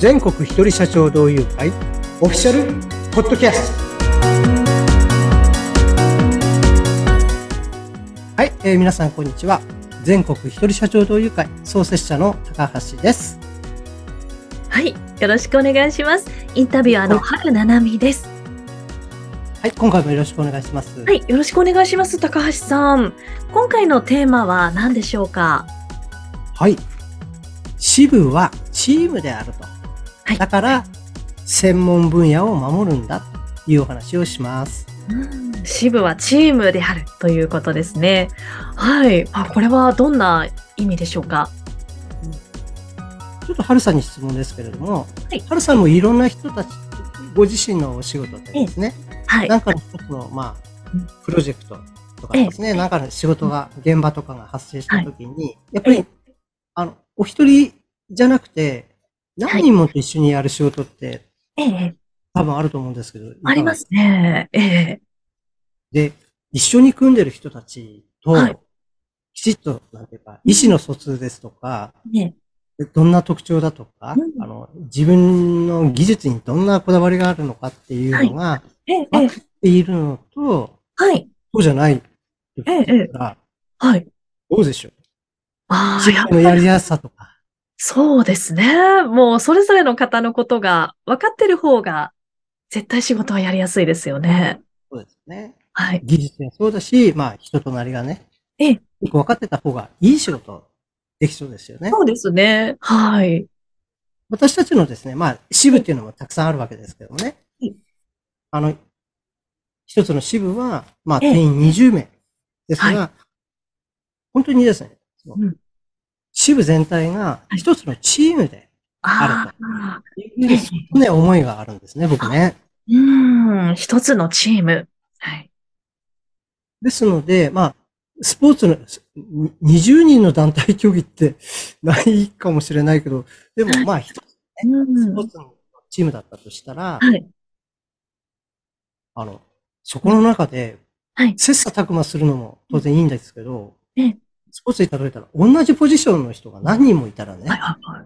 全国一人社長同友会オフィシャルポッドキャスト。はい、えー、皆さんこんにちは。全国一人社長同友会創設者の高橋です。はいよろしくお願いします。インタビュアーの春七海です。はい今回もよろしくお願いします。はいよろしくお願いします高橋さん。今回のテーマは何でしょうか？はい。支部はチームであると、はい、だから専門分野を守るんだというお話をします。支部はチームであるということですね。はい。あ、これはどんな意味でしょうか？ちょっと春さんに質問ですけれども、はい、春さんもいろんな人たち、ご自身のお仕事でですね、はい、なんかの一つの、まあ、プロジェクトとかですね、なんかの仕事が、現場とかが発生したときに、はい、やっぱり、あの、お一人じゃなくて、何人もと一緒にやる仕事って、ええ、多分あると思うんですけど。ありますね。ええ。で、一緒に組んでる人たちと、はい、きちっと、なんていうか、意思の疎通ですとか、ね、どんな特徴だとか、うん、あの、自分の技術にどんなこだわりがあるのかっていうのが、分かっているのと、はい。そうじゃないってことら、はい。どうでしょう？ああ、やりやすさとか。そうですね。もう、それぞれの方のことが分かってる方が、絶対仕事はやりやすいですよね。そうですね。はい。技術もそうだし、まあ、人となりがね。ええ。よく分かってた方がいい仕事できそうですよね。そうですね。はい。私たちのですね、まあ、支部っていうのもたくさんあるわけですけどもね。はい、あの、一つの支部は、まあ、定員20名ですが、はい、本当にですね、うん、支部全体が一つのチームであると。いう、ね、思いがあるんですね、僕ね。うん、一つのチーム。はい。ですので、まあ、スポーツの、20人の団体競技ってないかもしれないけど、でもまあ一つね、スポーツのチームだったとしたら、はい、あの、そこの中で、切磋琢磨するのも当然いいんですけど、スポーツに例えたら同じポジションの人が何人もいたらね、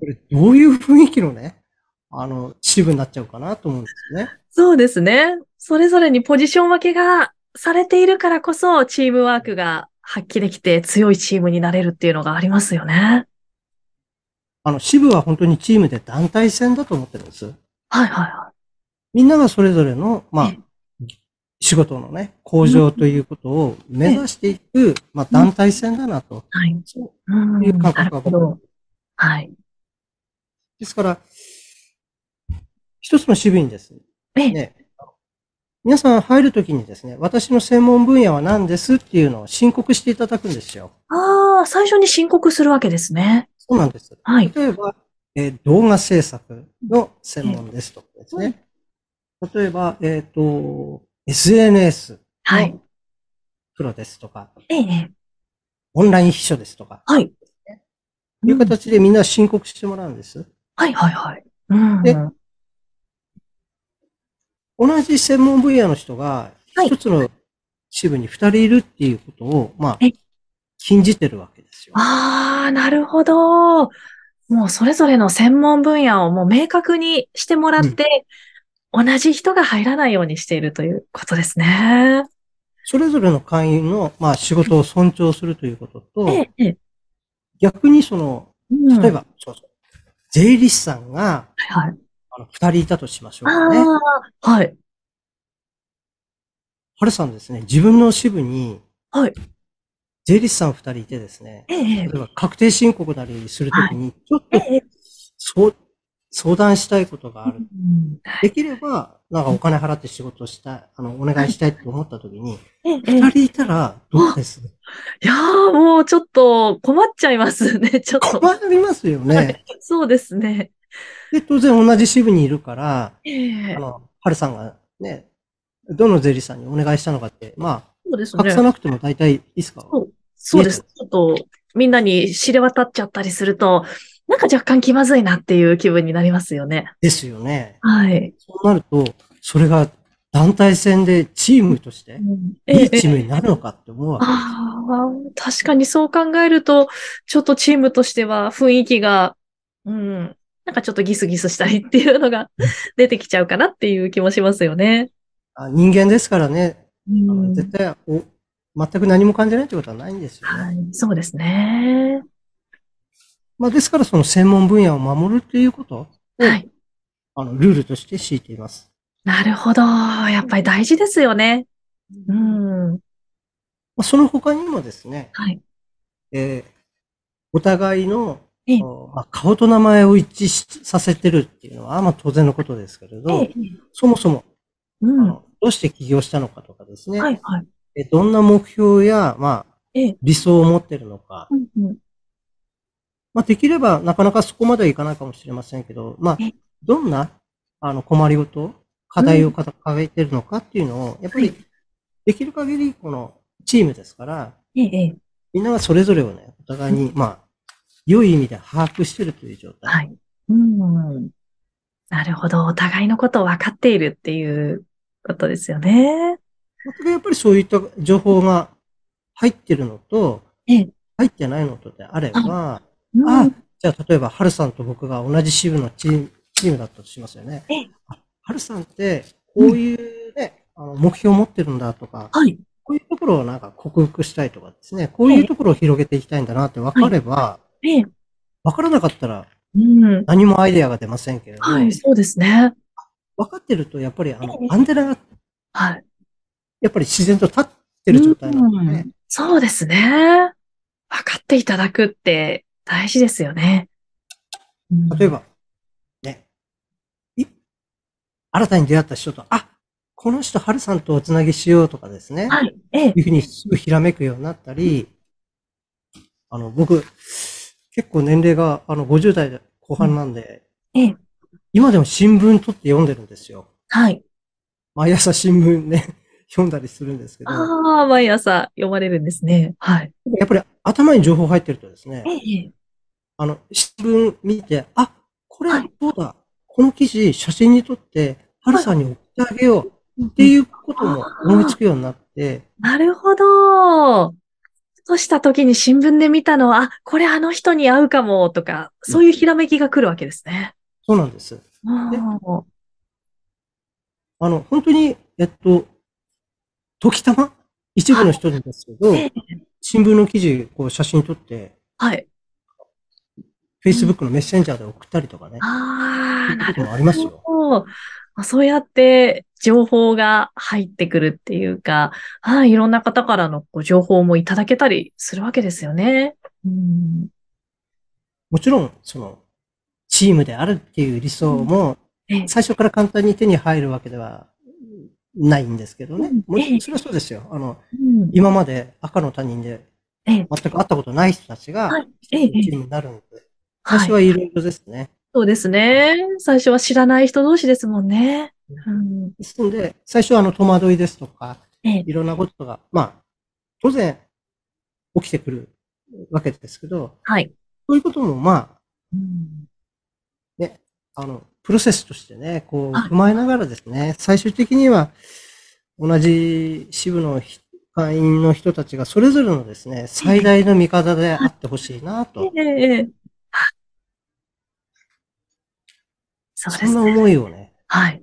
これどういう雰囲気のね、あの、支部になっちゃうかなと思うんですね。そうですね。それぞれにポジション分けがされているからこそ、チームワークが発揮できて強いチームになれるっていうのがありますよね。あの、支部は本当にチームで団体戦だと思ってるんです。はいはいはい。みんながそれぞれの、まあ、仕事のね、向上ということを目指していく、まあ、団体戦だなと。はい。そういう感覚が僕はい。ですから、一つの支部にですね、皆さん入るときにですね、私の専門分野は何ですっていうのを申告していただくんですよ。ああ、最初に申告するわけですね。そうなんです。はい。例えば、えー、動画制作の専門ですとかですね。例えば、えっ、ー、と、SNS のプロですとか、はい、オンライン秘書ですとか、はい。いう形でみんな申告してもらうんです。はいはいはい。うん、で、同じ専門分野の人が、一つの支部に二人いるっていうことを、まあ、禁じてるわけですよ。ああ、なるほど。もうそれぞれの専門分野をもう明確にしてもらって、うん、同じ人が入らないようにしているということですね。それぞれの会員の、まあ、仕事を尊重するということと、ええ、逆にその、例えば、うん、そうそう、税理士さんが、はい、あの、二人いたとしましょうかね。はい。はるさんですね、自分の支部に、はい。税理士さん二人いてですね、ええ、例えば確定申告なりするときに、ちょっと、ええ、そう、相談したいことがある。できれば、なんかお金払って仕事したい、あの、お願いしたいと思ったときに、二人いたらどうです？いやー、もうちょっと困っちゃいますね、ちょっと。困りますよね。そうですね。で、当然同じ支部にいるから、えー、あの、春さんがね、どの税理士さんにお願いしたのかって、まあ、そうですね。隠さなくても大体いいですか？そうそうです。ちょっと、みんなに知れ渡っちゃったりすると、なんか若干気まずいなっていう気分になりますよね。ですよね。はい。そうなると、それが団体戦でチームとして、いいチームになるのかって思うわけです。ああ、確かにそう考えると、ちょっとチームとしては雰囲気が、うん、なんかちょっとギスギスしたりっていうのが出てきちゃうかなっていう気もしますよね。あ人間ですからね、うん、絶対お全く何も感じないってことはないんですよね。はい、そうですね。まあ、ですからその専門分野を守るっていうことを、はい。あのルールとして敷いています。なるほど。やっぱり大事ですよね。うん。まあ、その他にもですね、はい。えーお互いの、まあ、顔と名前を一致しさせてるっていうのは、まあ、当然のことですけれど、ええそもそも、うん。あのどうして起業したのかとかですね、はい、はい。えどんな目標や、まあ、ええ理想を持ってるのか、うんうんまあ、できればなかなかそこまではいかないかもしれませんけど、まあえ、どんなあの困りごと、課題を抱えているのかっていうのを、やっぱりはいできる限りこのチームですから、みんながそれぞれをね、お互いに、まあ、良い意味で把握しているという状態。はい。うん。なるほど。お互いのことを分かっているっていうことですよね。やっぱりそういった情報が入ってるのと、ええ入ってないのとであれば、うんあ、じゃあ例えば、ハルさんと僕が同じ支部のチームチームだったとしますよね。ハルさんって、こういうね、あの目標を持ってるんだとか、はい。こういうところをなんか克服したいとかですね、こういうところを広げていきたいんだなって分かれば、ええ分からなかったらうん。何もアイデアが出ませんけれど、はい、そうですね。分かってるとやっぱりあのええアンテナがはい。やっぱり自然と立ってる状態なんでねうん。そうですね。分かっていただくって大事ですよね。うん例えば、ね、い新たに出会った人と、あ、この人、ハルさんとおつなぎしようとかですね、はい。ええいうふうにすぐひらめくようになったり、あの、僕、結構年齢が、あの、50代後半なんで、ええ今でも新聞取って読んでるんですよ。はい。毎朝新聞ね、読んだりするんですけど、ああ、毎朝読まれるんですね。はい。やっぱり頭に情報入ってるとですね、ええあの、新聞見て、あ、これはいそうだ、この記事写真に撮って、ハルさんに送ってあげようっていうことも思いつくようになって、なるほど。とした時に新聞で見たのは、あ、これあの人に合うかもとか、そういうひらめきが来るわけですね。そうなんです。ああの、本当に、えっと、時たま？一部の人にですけど、ええ新聞の記事、こう写真撮って、はい。Facebook のメッセンジャーで送ったりとかね、ああ、なるそういうこともありますよ。ほど。あそうやって情報が入ってくるっていうか、はい、いろんな方からのこう情報もいただけたりするわけですよね。うん。もちろん、その、チームであるっていう理想も、ええ最初から簡単に手に入るわけではないんですけどね。もええそれはそうですよ。あの、うん今まで赤の他人でええ全く会ったことない人たちがチームになるので、最初はいろいろですね。そうですね。最初は知らない人同士ですもんね。うん。ですので、最初はあの戸惑いですとか、ええいろんなことが、まあ、当然起きてくるわけですけど、はい。そういうこともまあ、うんね、あの、プロセスとしてね、こう、はい踏まえながらですね、最終的には、同じ支部のひ会員の人たちがそれぞれのですね、最大の味方であってほしいなと、ええええはいそうでそんなすね。思いをね、はい。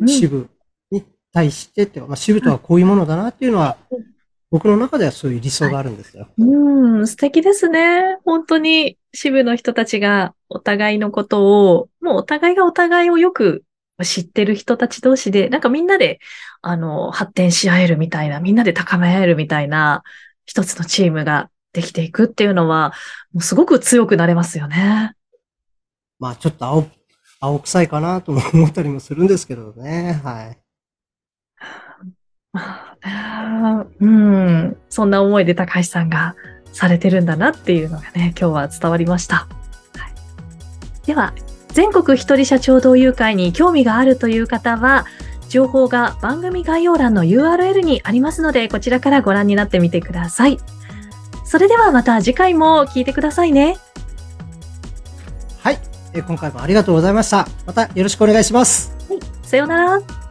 うん支部に対してってまあ、支部とはこういうものだなっていうのはうん、僕の中ではそういう理想があるんですよ。うん、素敵ですね。本当に支部の人たちがお互いのことを、もうお互いがお互いをよく知ってる人たち同士で、なんかみんなで、あの、発展し合えるみたいな、みんなで高め合えるみたいな、一つのチームができていくっていうのは、もうすごく強くなれますよね。まあ、ちょっと青、青臭いかなとも思ったりもするんですけどね。はい。まあうん、そんな思いで高橋さんがされてるんだなっていうのがね、今日は伝わりました。はい、では、全国一人社長同友会に興味があるという方は、情報が番組概要欄の URL にありますので、こちらからご覧になってみてください。それではまた次回も聞いてくださいね。え今回もありがとうございました。またよろしくお願いします。さようなら。